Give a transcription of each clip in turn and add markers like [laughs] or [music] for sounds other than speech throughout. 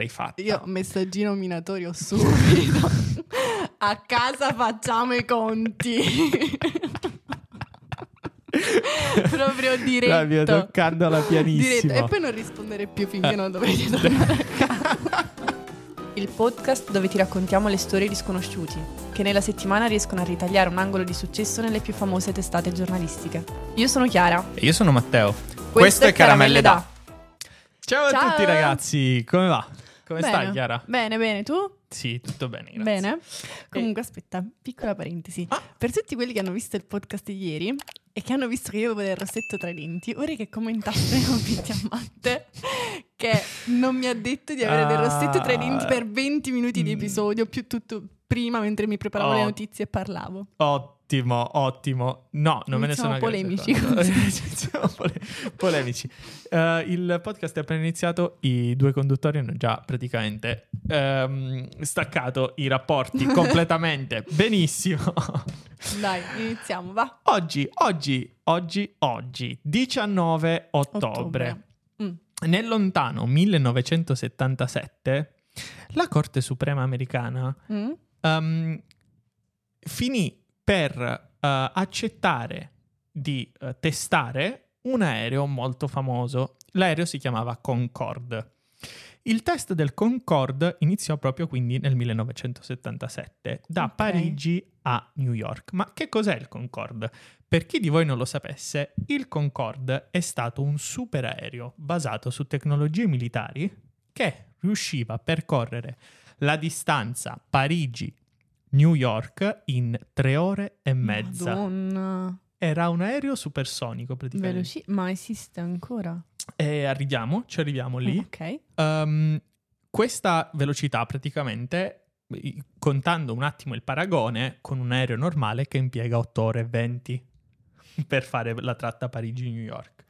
l'hai fatta. Io messaggino minatorio subito. [laughs] A casa facciamo i conti. [laughs] Proprio diretto. Flavio, toccandola pianissimo. Diretto. E poi non rispondere più finché non dovete tornare a casa. Il podcast dove ti raccontiamo le storie di sconosciuti, che nella settimana riescono a ritagliare un angolo di successo nelle più famose testate giornalistiche. Io sono Chiara. E io sono Matteo. Questo, è Caramelle da. Ciao, a Ciao. tutti ragazzi, come va? Come Bene. stai Chiara? Bene, bene, tu? Sì, tutto bene, grazie. Bene. Comunque, aspetta, piccola parentesi. Ah. Per tutti quelli che hanno visto il podcast di ieri e che hanno visto che io avevo il rossetto tra i denti, vorrei che commentaste commenti a Matte che non mi ha detto di avere del rossetto tra i denti per 20 minuti di Mm. episodio, più tutto prima mentre mi preparavo Oh. le notizie e parlavo. Ottimo, ottimo. No, non me ne sono polemici [laughs] pole- polemici. Eh, il podcast è appena iniziato, i due conduttori hanno già praticamente ehm, staccato i rapporti [laughs] completamente. Benissimo. Dai, iniziamo, va. Oggi, oggi, oggi, oggi, 19 ottobre. Mm. Nel lontano 1977, la Corte Suprema americana Mm? Ehm, finì per eh, accettare di eh, testare un aereo molto famoso. L'aereo si chiamava Concorde. Il test del Concorde iniziò proprio quindi nel 1977, da Ok. Parigi a New York. Ma che cos'è il Concorde? Per chi di voi non lo sapesse, il Concorde è stato un superaereo basato su tecnologie militari che riusciva a percorrere la distanza Parigi-New York in tre ore e mezza. Madonna. Era un aereo supersonico praticamente. Veloci- ma esiste ancora? E arriviamo, ci arriviamo lì. Ok. Ehm, questa velocità praticamente, contando un attimo il paragone con un aereo normale che impiega 8 ore e 20 per fare la tratta Parigi-New York,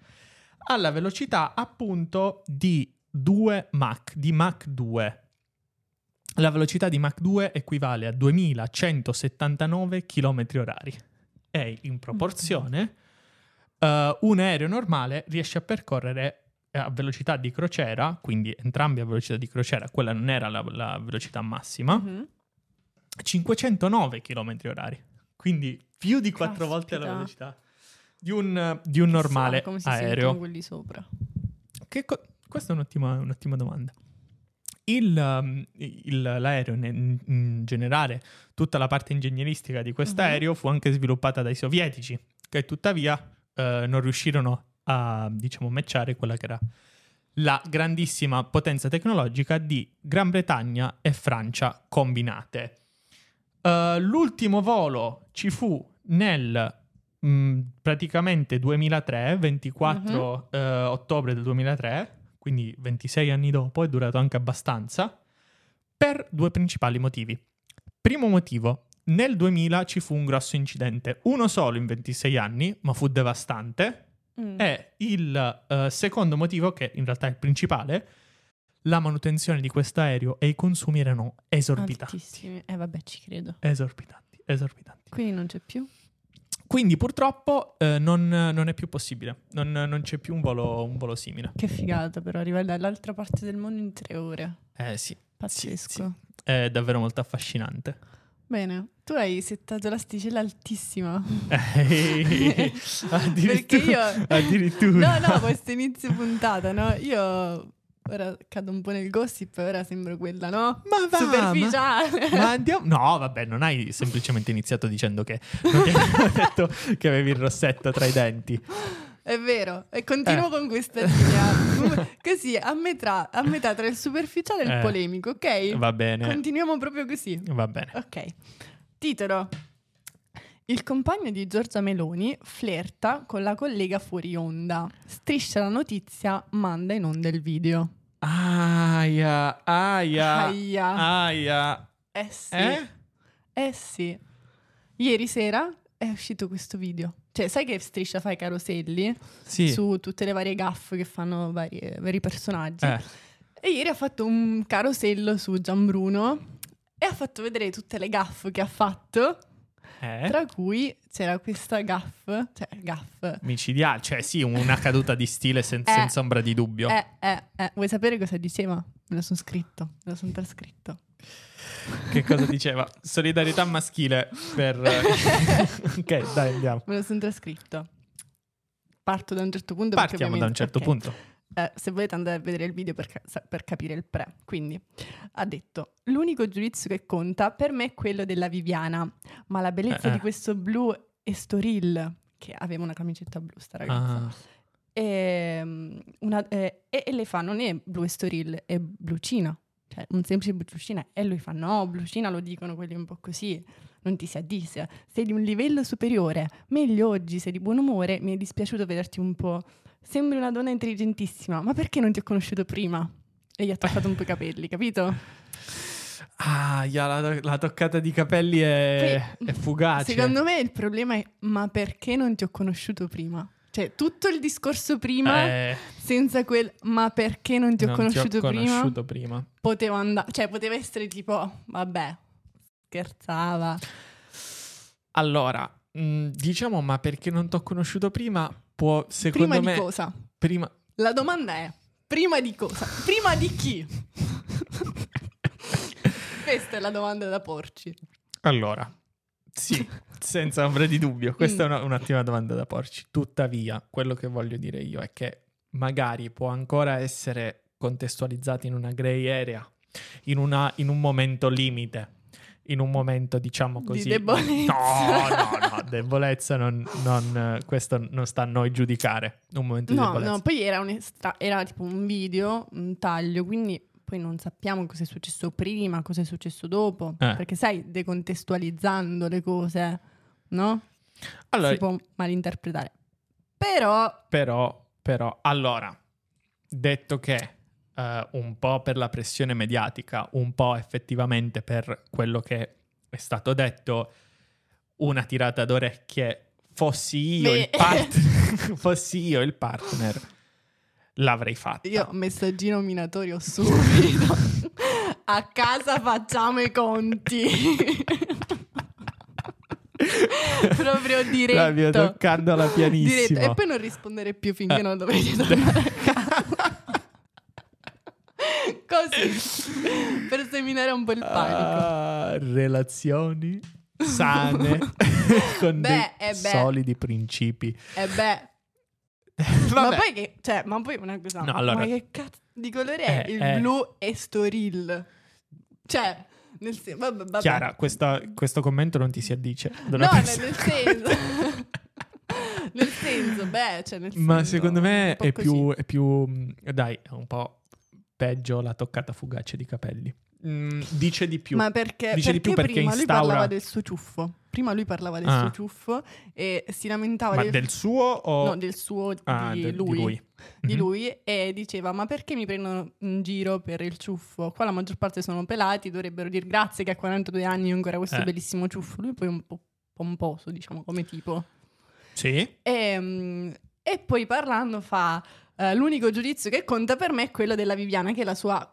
ha la velocità appunto di 2 Mach, di Mach 2. La velocità di Mach 2 equivale a 2179 km orari e in proporzione eh, un aereo normale riesce a percorrere a velocità di crociera, quindi entrambi a velocità di crociera, quella non era la, la velocità massima, Mhm. 509 km orari, quindi più di quattro volte la velocità di un, di un normale Chissà come si aereo. quelli sopra. Co- questa è un'ottima, un'ottima domanda. Il, um, il- l'aereo, in, in generale, tutta la parte ingegneristica di quest'aereo fu anche sviluppata dai sovietici, che tuttavia eh, non riuscirono a, diciamo, matchare quella che era la grandissima potenza tecnologica di Gran Bretagna e Francia combinate. Eh, l'ultimo volo ci fu nel mh, praticamente 2003, 24 eh, ottobre del 2003, quindi 26 anni dopo, è durato anche abbastanza, per due principali motivi. Primo motivo, nel 2000 ci fu un grosso incidente, uno solo in 26 anni, ma fu devastante, Mm. e il eh, secondo motivo, che in realtà è il principale, la manutenzione di questo aereo e i consumi erano esorbitanti. Altissimi. Eh vabbè, ci credo. Esorbitanti, esorbitanti. Quindi non c'è più? Quindi purtroppo eh, non, non è più possibile, non, non c'è più un volo, un volo simile. Che figata però arrivare dall'altra parte del mondo in tre ore. Eh sì, Pazzesco. è davvero molto affascinante. Bene, tu hai settato l'asticella altissima. Eh, [laughs] Perché io... Addirittura. No, no, questo inizio puntata, no? Io ora cado un po' nel gossip ora sembro quella, no? Ma va, Superficiale. Ma, ma andiamo... No, vabbè, non hai semplicemente iniziato dicendo che non ti avevo [laughs] detto che avevi il rossetto tra i denti. È vero, e continuo Eh. con questa linea. così, a metà, a metà tra il superficiale e il Eh. polemico, ok? Va bene, Continuiamo proprio così. va bene. Ok. Titolo. Il compagno di Giorgia Meloni flirta con la collega fuori onda. Striscia la notizia, manda in onda il video. Aia, aia, Aia. aia. Eh sì. Eh? Eh sì. Ieri sera è uscito questo video. Cioè, sai che Striscia fa i caroselli? Sì. Su tutte le varie gaffe che fanno vari, vari personaggi. Eh. E ieri ha fatto un carosello su Gianbruno e ha fatto vedere tutte le gaffe che ha fatto, Eh? tra cui c'era questa gaff, cioè gaff. Micidiale, cioè sì, una caduta di stile sen- Eh. senza ombra di dubbio. Eh, eh, eh, vuoi sapere cosa diceva? Me lo sono scritto, me lo sono trascritto. Che cosa diceva? Solidarietà maschile per... [laughs] ok, dai, andiamo. Me lo sono trascritto. Parto da un certo punto. Partiamo da un certo ok. punto. Eh, se volete andare a vedere il video per, ca- per capire il pre. Quindi ha detto: L'unico giudizio che conta per me è quello della Viviana. Ma la bellezza Eh, eh. di questo blu Estoril, che aveva una camicetta blu, sta ragazza. Ah, E, mm, una- eh, e, e lei fa: Non è blu Estoril, è blucina. Cioè, un semplice blucina. E lui fa: No, blucina lo dicono quelli un po' così. Non ti si addisse. Sei di un livello superiore. Meglio oggi, sei di buon umore. Mi è dispiaciuto vederti un po'. Sembri una donna intelligentissima. Ma perché non ti ho conosciuto prima? E gli ha toccato un po' i capelli, capito? Ah, la, la toccata di capelli è, Poi, è fugace. Secondo me il problema è: ma perché non ti ho conosciuto prima? Cioè, tutto il discorso prima, Eh, senza quel ma perché non ti ho non conosciuto, prima, conosciuto prima. poteva andare, cioè poteva essere tipo, vabbè, scherzava. Allora, mh, diciamo, ma perché non ti ho conosciuto prima? Può, secondo prima me... di cosa? Prima... La domanda è, prima di cosa? Prima di chi? [laughs] Questa è la domanda da porci. Allora, sì, [laughs] senza ombra di dubbio, questa è Mm. una- un'ottima domanda da porci. Tuttavia, quello che voglio dire io è che magari può ancora essere contestualizzato in una grey area, in, una- in un momento limite, in un momento, diciamo Di così... debolezza. No, no, no, debolezza non, non- questo non sta a noi giudicare. Un momento di No, debolezza. no, poi era, un estra- era tipo un video, un taglio, quindi poi non sappiamo cosa è successo prima, cosa è successo dopo, Eh. perché sai, decontestualizzando le cose, no? Allora, Si può malinterpretare. Però, Però, però, allora, detto che eh, un po' per la pressione mediatica, un po' effettivamente per quello che è stato detto, una tirata d'orecchie, fossi io Beh. il [laughs] partner, fossi io il partner, l'avrei fatta. io messaggino minatorio subito. [laughs] A casa facciamo i conti. [laughs] [laughs] Proprio diretto. Mia toccandola pianissimo. Diretto. E poi non rispondere più finché Eh. non dovete [laughs] tornare a casa. [laughs] Così. Per seminare un po' il panico. Ah, relazioni sane con Beh, dei eh solidi principi. E beh, ma poi che, cioè, ma poi una cosa, No, allora- ma che cazzo di colore è Eh, il eh. blu Estoril? Cioè, nel senso, vabbè, vabbè. Chiara, questa- questo commento non ti si addice. No, nel, persona- nel senso. [laughs] nel senso, beh, cioè nel Ma senso, secondo me è più, è più. mh, Dai, è un po' peggio la toccata fugace di capelli. Mm, dice di più. Ma perché, Dice di più perché prima lui instaura- parlava del suo ciuffo. Prima lui parlava del Ah. suo ciuffo e si lamentava Ma del, del suo o. no, del suo Ah, di, de- lui, di Mhm. lui e diceva ma perché mi prendono in giro per il ciuffo? Qua la maggior parte sono pelati, dovrebbero dire grazie che a 42 anni ho ancora questo Eh. bellissimo ciuffo. Lui poi è un po' pomposo, diciamo, come tipo. Sì. E, mm, e poi parlando fa eh, l'unico giudizio che conta per me è quello della Viviana, che è la sua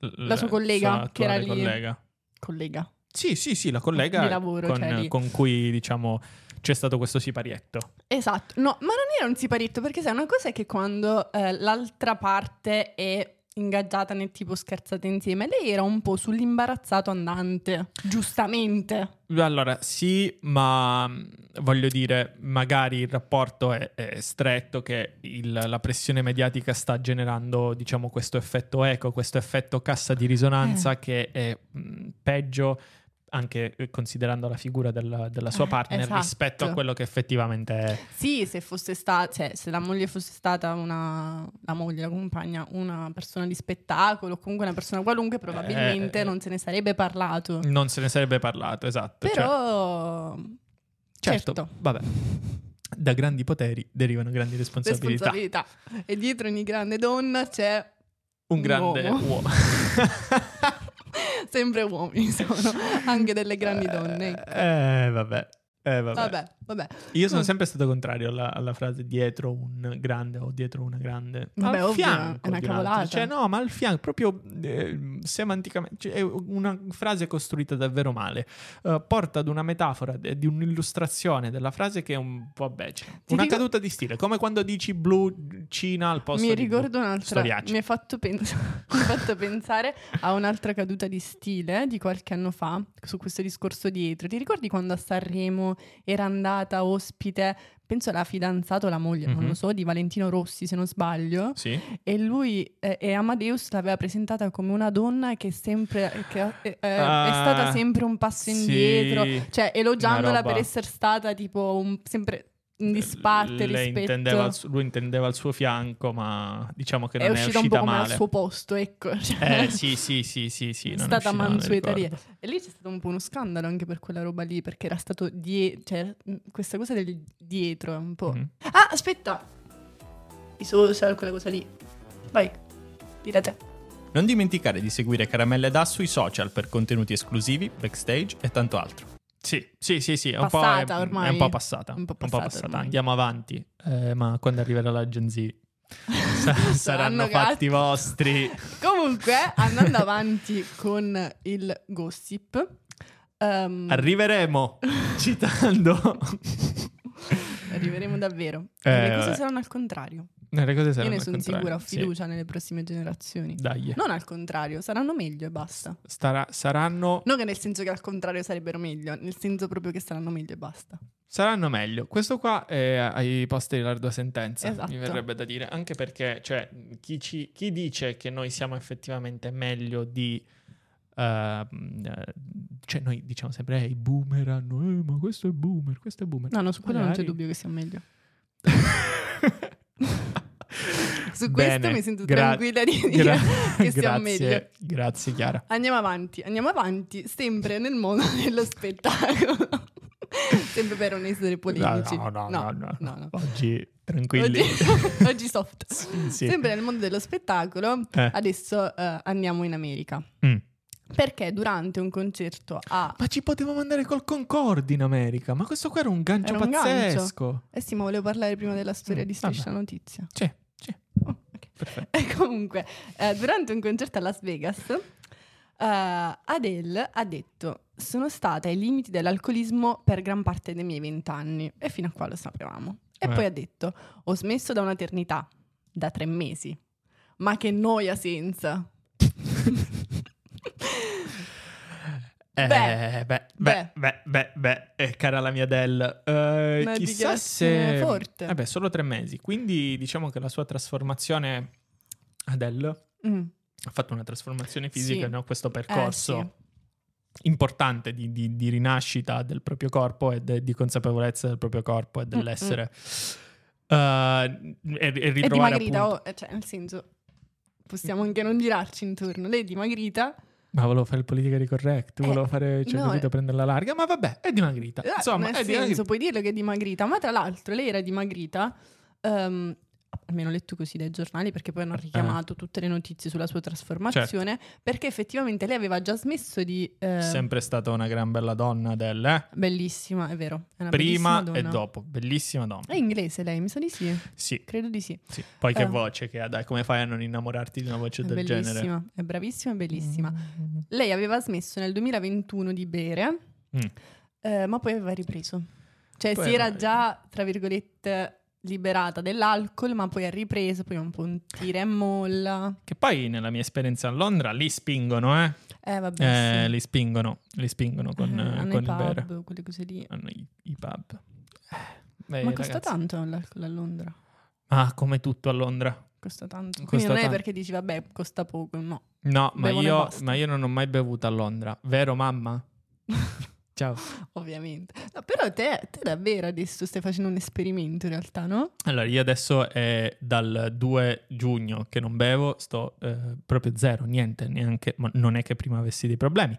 La sua collega, sua che era lì. collega. collega. Sì, sì, sì, la collega Di lavoro, con, cioè, con cui, diciamo, c'è stato questo siparietto. Esatto, no, ma non era un siparietto, perché sai, una cosa è che quando eh, l'altra parte è ingaggiata nel tipo scherzate insieme, lei era un po' sull'imbarazzato andante, giustamente. Allora, sì, ma mh, voglio dire, magari il rapporto è, è stretto, che il- la pressione mediatica sta generando, diciamo, questo effetto eco, questo effetto cassa di risonanza Eh. che è mh, peggio anche eh, considerando la figura della, della sua Eh, partner esatto. rispetto a quello che effettivamente è. Sì, se fosse stata, cioè, se la moglie fosse stata una, la moglie, la compagna, una persona di spettacolo, o comunque una persona qualunque, probabilmente Eh, eh. non se ne sarebbe parlato. Non se ne sarebbe parlato, esatto. cioè- Però, certo, certo. vabbè. Da grandi poteri derivano grandi responsabilità. responsabilità. E dietro ogni grande donna c'è Un Un grande uomo. uomo. [laughs] sempre uomini, [laughs] sono anche delle grandi donne. ecco. Eh, vabbè. Eh, vabbè. Vabbè, vabbè. Io sono Mm. sempre stato contrario alla, alla frase dietro un grande o dietro una grande. Vabbè, al ovvio, fianco è una cavolata. Cioè, no, ma al fianco, proprio eh, semanticamente. cioè, è una frase costruita davvero male. Eh, porta ad una metafora, de- di un'illustrazione della frase che è un po' becera. Una ricor- caduta di stile, come quando dici blu Cina al posto Mi di ricordo blu. un'altra. Storiacci. Mi hai fatto, pens- [laughs] mi fatto pensare a un'altra caduta di stile di qualche anno fa su questo discorso dietro. Ti ricordi quando a Sanremo era andata ospite? Penso la fidanzata o la moglie, non Mhm. lo so, di Valentino Rossi, se non sbaglio. Sì. E lui eh, e Amadeus l'aveva presentata come una donna che sempre che, eh, eh, Ah, è stata sempre un passo sì. indietro, cioè elogiandola per essere stata tipo un- sempre in disparte Lei rispetto intendeva il su- lui intendeva il suo fianco, ma diciamo che non è è, uscita un po' come male. al suo posto, ecco. Cioè, Eh sì, sì, sì, sì, [laughs] sì. è non stata uscita mansuetaria. E lì c'è stato un po' uno scandalo anche per quella roba lì, perché era stato die- cioè, questa cosa del dietro è un po'. Mhm. Ah, aspetta! I social, quella cosa lì. Vai, dire te. Non dimenticare di seguire Caramelle Da sui social per contenuti esclusivi, backstage e tanto altro. Sì, sì, sì, sì, è un, po', Passata è, ormai. è un po' passata. Un po' un passata ormai. Andiamo avanti, eh, ma quando arriverà la Gen Z [laughs] sa- saranno Saranno fatti vostri. [laughs] Comunque, andando avanti con il gossip, ehm, Arriveremo [laughs] citando. arriveremo davvero. Eh, Le cose saranno al contrario. No, le cose Io saranno ne al sono sicura, ho sì. fiducia nelle prossime generazioni. Dai, Non al contrario, saranno meglio e basta. Starà- saranno, Non che nel senso che al contrario sarebbero meglio, nel senso proprio che saranno meglio e basta. saranno meglio. Questo qua è ai posti dell'ardua sentenza, Esatto. mi verrebbe da dire. Anche perché, cioè, chi, ci- chi dice che noi siamo effettivamente meglio di... eh, cioè, noi diciamo sempre, eh, i boomer hanno... "Eh, ma questo è boomer, questo è boomer. No, no, su quello non c'è Magari- dubbio che sia meglio. [laughs] Su Bene, questo mi sento gra- tranquilla di dire gra- [laughs] che sia grazie, meglio. Grazie, Chiara. Andiamo avanti, andiamo avanti, sempre nel mondo [laughs] dello spettacolo. [laughs] sempre per non essere polemici. No, no, no, no, no, no. Oggi tranquilli. Oggi, oggi soft. Sì, sì. Sempre nel mondo dello spettacolo, Eh. adesso eh, andiamo in America. Mm. Perché durante un concerto a... Ma ci potevamo andare col Concorde in America. Ma questo qua era un gancio Era un gancio. pazzesco. Eh sì, ma volevo parlare prima della storia Mm, di Striscia. Notizia. Sì, sì, Oh, ok. perfetto. [laughs] E comunque, eh, durante un concerto a Las Vegas, eh, Adele ha detto: Sono stata ai limiti dell'alcolismo per gran parte dei miei vent'anni. E fino a qua lo sapevamo. E Eh. poi ha detto: Ho smesso da un'eternità, da tre mesi. Ma che noia senza. [laughs] Eh, Beh, beh, beh, beh, beh, beh, eh, cara la mia Adele, eh, chissà se... forte. Vabbè, solo tre mesi, quindi diciamo che la sua trasformazione, Adele, Mm. ha fatto una trasformazione fisica, Sì. no? questo Eh, percorso importante di, di- di rinascita del proprio corpo e de- di consapevolezza del proprio corpo e dell'essere... eh, e, e È ritrovare dimagrita, appunto... oh, eh, cioè, nel senso, possiamo anche non girarci intorno. Lei è dimagrita. Ma volevo fare il politically correct, Eh, volevo fare, cioè, no, capito, eh. prenderla larga, ma vabbè, è dimagrita. Eh, Insomma, nel è senso, dimagrita. puoi dirlo che è dimagrita, ma tra l'altro lei era dimagrita, ehm, almeno letto così dai giornali, perché poi Eh. hanno richiamato tutte le notizie sulla sua trasformazione, perché effettivamente lei aveva già smesso di... eh, Sempre stata una gran bella donna Adele, eh? Bellissima, è vero. È Prima e dopo, bellissima donna. È inglese lei, mi sa di sì. Sì, Credo di sì. sì. Poi che Eh. voce che ha, dai, come fai a non innamorarti di una voce È del bellissima, genere? è bravissima, è bellissima. Mm. Lei aveva smesso nel 2021 di bere, Mm. eh, ma poi aveva ripreso. Cioè Poi si era già, tra virgolette, liberata dell'alcol, ma poi ha ripreso, poi un po' un tira e molla. Che poi nella mia esperienza a Londra li spingono, eh? Eh vabbè, Eh, sì. li spingono, li spingono con, Eh, eh, con i il bere. pub, quelle cose lì. Hanno i, i pub. Eh, beh, ma costa ragazzi. tanto l'alcol a Londra. Ah, come tutto a Londra. Costa tanto. Costa Quindi non è tanto. perché dici, vabbè, costa poco, no. No, ma io, ma io non ho mai bevuto a Londra. Vero, mamma? [laughs] Ciao. Ovviamente. No, però te, te davvero adesso stai facendo un esperimento in realtà, no? Allora, io adesso è dal 2 giugno che non bevo, sto eh, proprio zero, niente, neanche, ma non è che prima avessi dei problemi.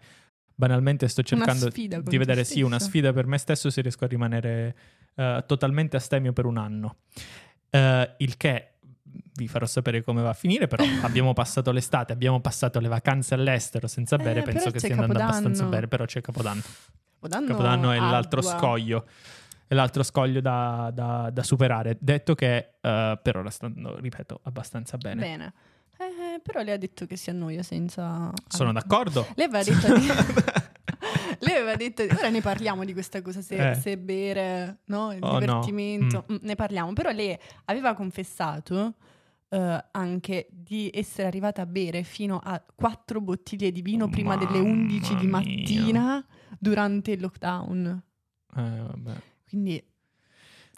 Banalmente sto cercando di vedere, sì, una sfida per me stesso se riesco a rimanere eh, totalmente astemio per un anno. Eh, il che vi farò sapere come va a finire, però [laughs] abbiamo passato l'estate, abbiamo passato le vacanze all'estero senza Eh, bere, però penso che stia andando abbastanza bene, però c'è Capodanno. Capodanno, Capodanno è l'altro scoglio. È l'altro scoglio da, da- da superare. Detto che eh, per ora stanno, ripeto, abbastanza bene. Bene. Eh, però lei ha detto che si annoia senza... Sono d'accordo. Lei aveva detto di... [laughs] [laughs] Lei aveva detto, ora ne parliamo di questa cosa, se, Eh. se bere, no? il Oh, no. divertimento, Mm, ne parliamo, però lei aveva confessato eh, anche di essere arrivata a bere fino a quattro bottiglie di vino prima delle Mamma 11 di mia. Durante il lockdown. Eh. Quindi...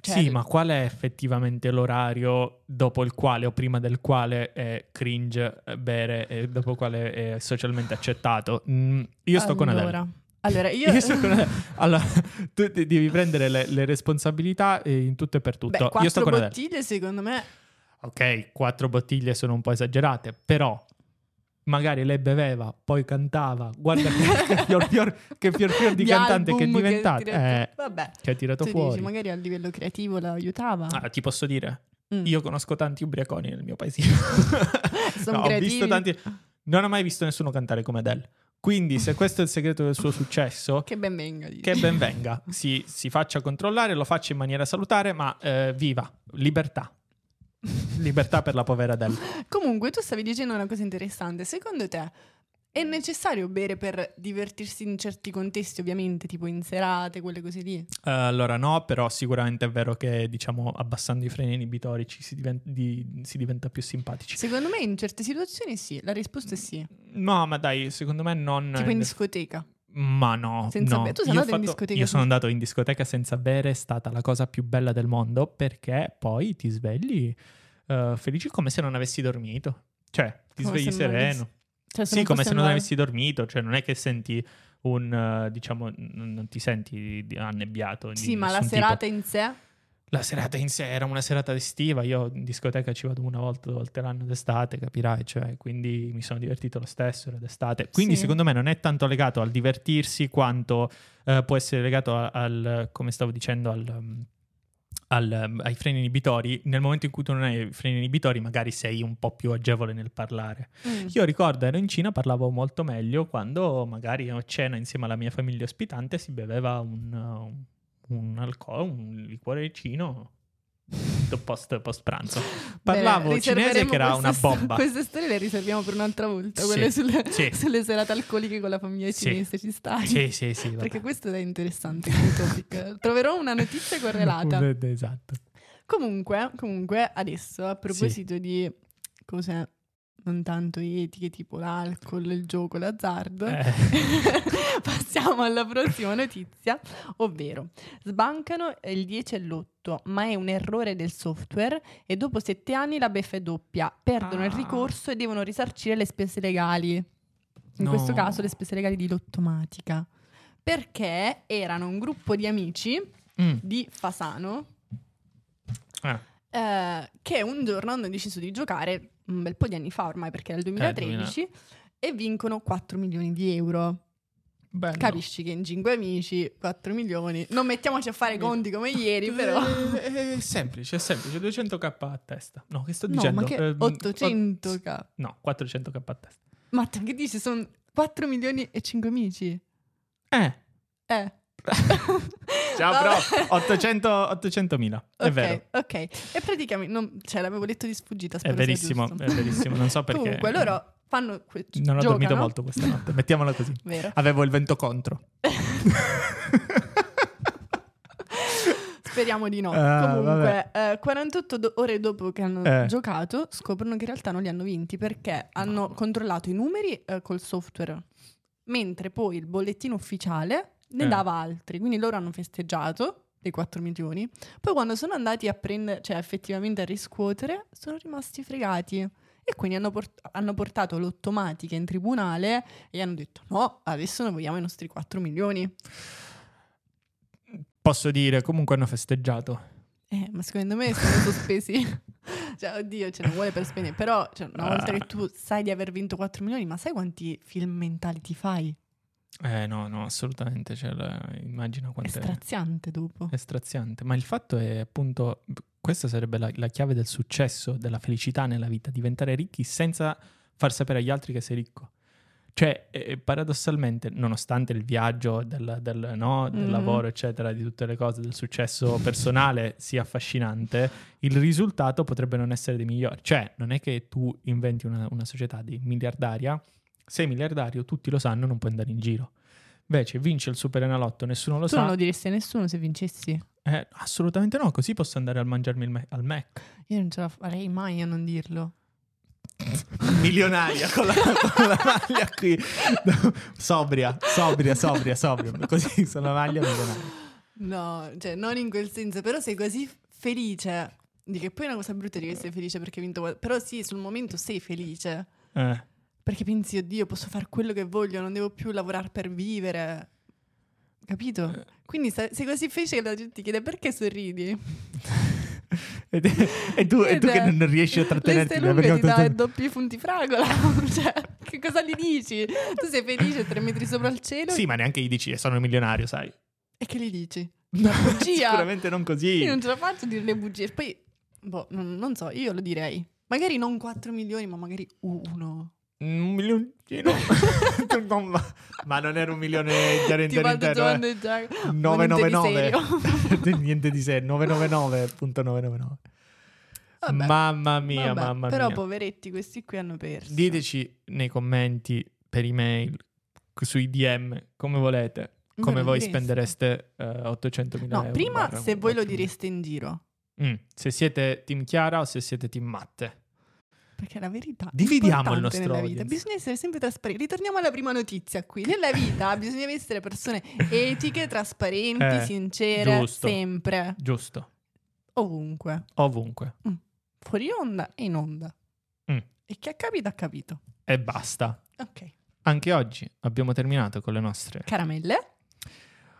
cioè, sì, ma qual è effettivamente l'orario dopo il quale o prima del quale è cringe eh, bere e dopo il quale è socialmente accettato? Mm, io sto con Adele. allora, Allora, io... [laughs] Io sto con Adele. Allora, [laughs] tu devi prendere le, le responsabilità eh, in tutto e per tutto. Beh, io quattro sto con Adele. bottiglie secondo me... Ok, quattro bottiglie sono un po' esagerate, però magari lei beveva, poi cantava. Guarda che, [laughs] che fior fior, che fior fior di, cantante che è diventato. tirato- eh, Vabbè, che ha tirato tu fuori. dici, magari a livello creativo la aiutava. Ah, ti posso dire, Mm. io conosco tanti ubriaconi nel mio paesino. [laughs] Sono No, ho visto tanti. Non ho mai visto nessuno cantare come Adele. Quindi, se questo è il segreto del suo successo, [laughs] Che ben venga. che ben venga. Si, si faccia controllare, lo faccia in maniera salutare, ma eh, viva, libertà. Libertà per la povera Adele. [laughs] Comunque, tu stavi dicendo una cosa interessante. Secondo te è necessario bere per divertirsi in certi contesti, ovviamente, tipo in serate, quelle cose lì? Eh, allora no, però sicuramente è vero che diciamo abbassando i freni inibitori ci si, diven- di- si diventa più simpatici. Secondo me in certe situazioni sì, la risposta è sì. No, ma dai, secondo me non... Tipo in discoteca. Ma no, Senza no. bere. Tu sei Io andato in fatto- discoteca Io sono andato in discoteca senza bere, è stata la cosa più bella del mondo perché poi ti svegli eh, felici come se non avessi dormito. Cioè, ti Come svegli se sereno. avessi- Cioè, Sì, come se non andare- avessi dormito, cioè non è che senti un, eh, diciamo, non ti senti annebbiato. Sì, ma la tipo. serata in sé... La serata in sé era una serata estiva, io in discoteca ci vado una volta, due volte l'anno d'estate, capirai, cioè, quindi mi sono divertito lo stesso, era d'estate. Quindi Sì. secondo me non è tanto legato al divertirsi quanto eh, può essere legato a- al, come stavo dicendo, al, um, al, um, ai freni inibitori. Nel momento in cui tu non hai i freni inibitori magari sei un po' più agevole nel parlare. Mm. Io ricordo, ero in Cina, parlavo molto meglio quando magari a cena insieme alla mia famiglia ospitante si beveva un, uh, un alcol, un liquoricino post, post pranzo. Parlavo Bene, cinese che era una bomba. Queste storie le riserviamo per un'altra volta, Sì, quelle sulle, sì. sulle serate alcoliche con la famiglia Sì. cinese, ci stai? Sì, sì, sì. vabbè. Perché questo è interessante. Troverò una notizia correlata. [laughs] Esatto. Comunque, comunque, adesso a proposito di cose non tanto etiche, tipo l'alcol, il gioco, l'azzardo, Eh. [laughs] passiamo alla prossima notizia, ovvero sbancano il 10 e l'8, ma è un errore del software e dopo sette anni la beffa è doppia, perdono il Ah. ricorso e devono risarcire le spese legali. In No. questo caso le spese legali di Lottomatica. Perché erano un gruppo di amici Mm. di Fasano Eh. Eh, che un giorno hanno deciso di giocare un bel po' di anni fa ormai perché era il 2013 e vincono 4 milioni di euro. Bello. Capisci che in 5 amici 4 milioni. Non mettiamoci a fare conti come ieri, però. Eh, È semplice, è semplice. 200k a testa. No, che sto No, dicendo? ma che Eh, 800k. No, 400k a testa. Ma te che dici? Sono 4 milioni e 5 amici. Eh. Eh. [laughs] Ciao, Vabbè. bro. 800 800.000. È ok, vero. ok. E praticamente, non- cioè l'avevo detto di sfuggita, È verissimo, è verissimo. Non so perché. Comunque, loro fanno... que- Non ho dormito molto questa notte. Mettiamola così. Vero. Avevo il vento contro. [laughs] Speriamo di no. Ah, Comunque, eh, 48 do- ore dopo che hanno Eh. giocato, scoprono che in realtà non li hanno vinti perché hanno Mamma. controllato i numeri eh, col software, mentre poi il bollettino ufficiale ne Eh. dava altri. Quindi loro hanno festeggiato dei 4 milioni. Poi quando sono andati a prendere, cioè effettivamente a riscuotere, sono rimasti fregati. E quindi hanno, port- hanno portato l'automatica in tribunale e hanno detto: no, adesso noi vogliamo i nostri 4 milioni. Posso dire, comunque hanno festeggiato. Eh, ma secondo me sono [laughs] sospesi. [laughs] cioè, oddio, ce ne vuole per spendere. Però, cioè, una volta Ah. che tu sai di aver vinto 4 milioni, ma sai quanti film mentali ti fai? Eh, no, no, assolutamente. Cioè, la- immagino quanto è, straziante dopo. è straziante. Ma il fatto è appunto. Questa sarebbe la, la chiave del successo, della felicità nella vita, diventare ricchi senza far sapere agli altri che sei ricco. Cioè, eh, paradossalmente, nonostante il viaggio del, del, no, del Mhm. lavoro, eccetera, di tutte le cose, del successo personale [laughs] sia affascinante, il risultato potrebbe non essere dei migliori. Cioè, non è che tu inventi una, una società di miliardaria, sei miliardario, tutti lo sanno, non puoi andare in giro. Invece vince il Super Enalotto, nessuno lo Tu sa. non lo diresti a nessuno se vincessi? Eh, assolutamente no, così posso andare a mangiarmi il Mac- al Mac. Io non ce la farei mai a non dirlo. [laughs] Milionaria con la, con la maglia qui. [laughs] sobria, sobria, sobria, sobria. Così sono la maglia milionaria. No, cioè non in quel senso, però sei così felice. Di che poi è una cosa brutta di sei felice perché hai vinto Però sì, sul momento sei felice. Eh. Perché pensi, oddio, posso fare quello che voglio, non devo più lavorare per vivere. Capito? Quindi sei, sei così felice che la gente ti chiede perché sorridi. [laughs] E, te- e tu, e tu che non riesci a trattenerti. Lunghe perché- ti dà doppi punti fragola. [laughs] cioè, che cosa gli dici? Tu sei felice, tre metri sopra il cielo. Sì, ma neanche gli dici, "Eh, sono milionario, sai. E che gli dici? No, bugia. Sicuramente non così. Io non ce la faccio a dire le bugie. Poi, boh, non, non so, io lo direi. Magari non 4 milioni, ma magari uno. Un milioncino. [laughs] Ma- non era un milione Ti intero intero. eh. già. 999. Niente di sé, 999.999. [laughs] Vabbè, Mamma mia, vabbè, mamma Però mia. poveretti, questi qui hanno perso. Diteci nei commenti, per email, sui DM, come volete, Me come voi spendereste eh, 800.000 No, euro. prima se voi lo 4.000. direste in giro. Mm, se siete team Chiara o se siete team Matte. Perché la verità Dividiamo il nostro nella vita. audience. Bisogna essere sempre trasparenti. Ritorniamo alla prima notizia qui. Nella vita [laughs] bisogna essere persone etiche, trasparenti, Eh, sincere, giusto. sempre, Giusto, ovunque. ovunque. Fuori onda e in onda. Mm. E chi ha capito ha capito. E basta. Ok. Anche oggi abbiamo terminato con le nostre. Caramelle?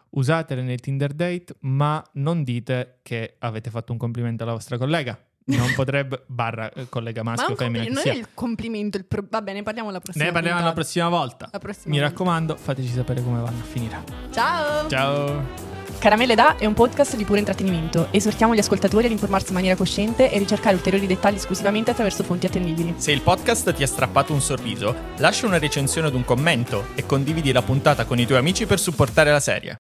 Usatele nel Tinder date, ma non dite che avete fatto un complimento alla vostra collega. Non potrebbe, barra eh, collega Ma maschio o femmina che non sia. è il complimento, il pro- va bene, parliamo la prossima Ne parliamo la puntata. prossima volta. La prossima Mi volta. raccomando, fateci sapere come vanno a finire. Ciao! Ciao! Caramelle da è un podcast di puro intrattenimento. Esortiamo gli ascoltatori ad informarsi in maniera cosciente e ricercare ulteriori dettagli esclusivamente attraverso fonti attendibili. Se il podcast ti ha strappato un sorriso, lascia una recensione ed un commento e condividi la puntata con i tuoi amici per supportare la serie.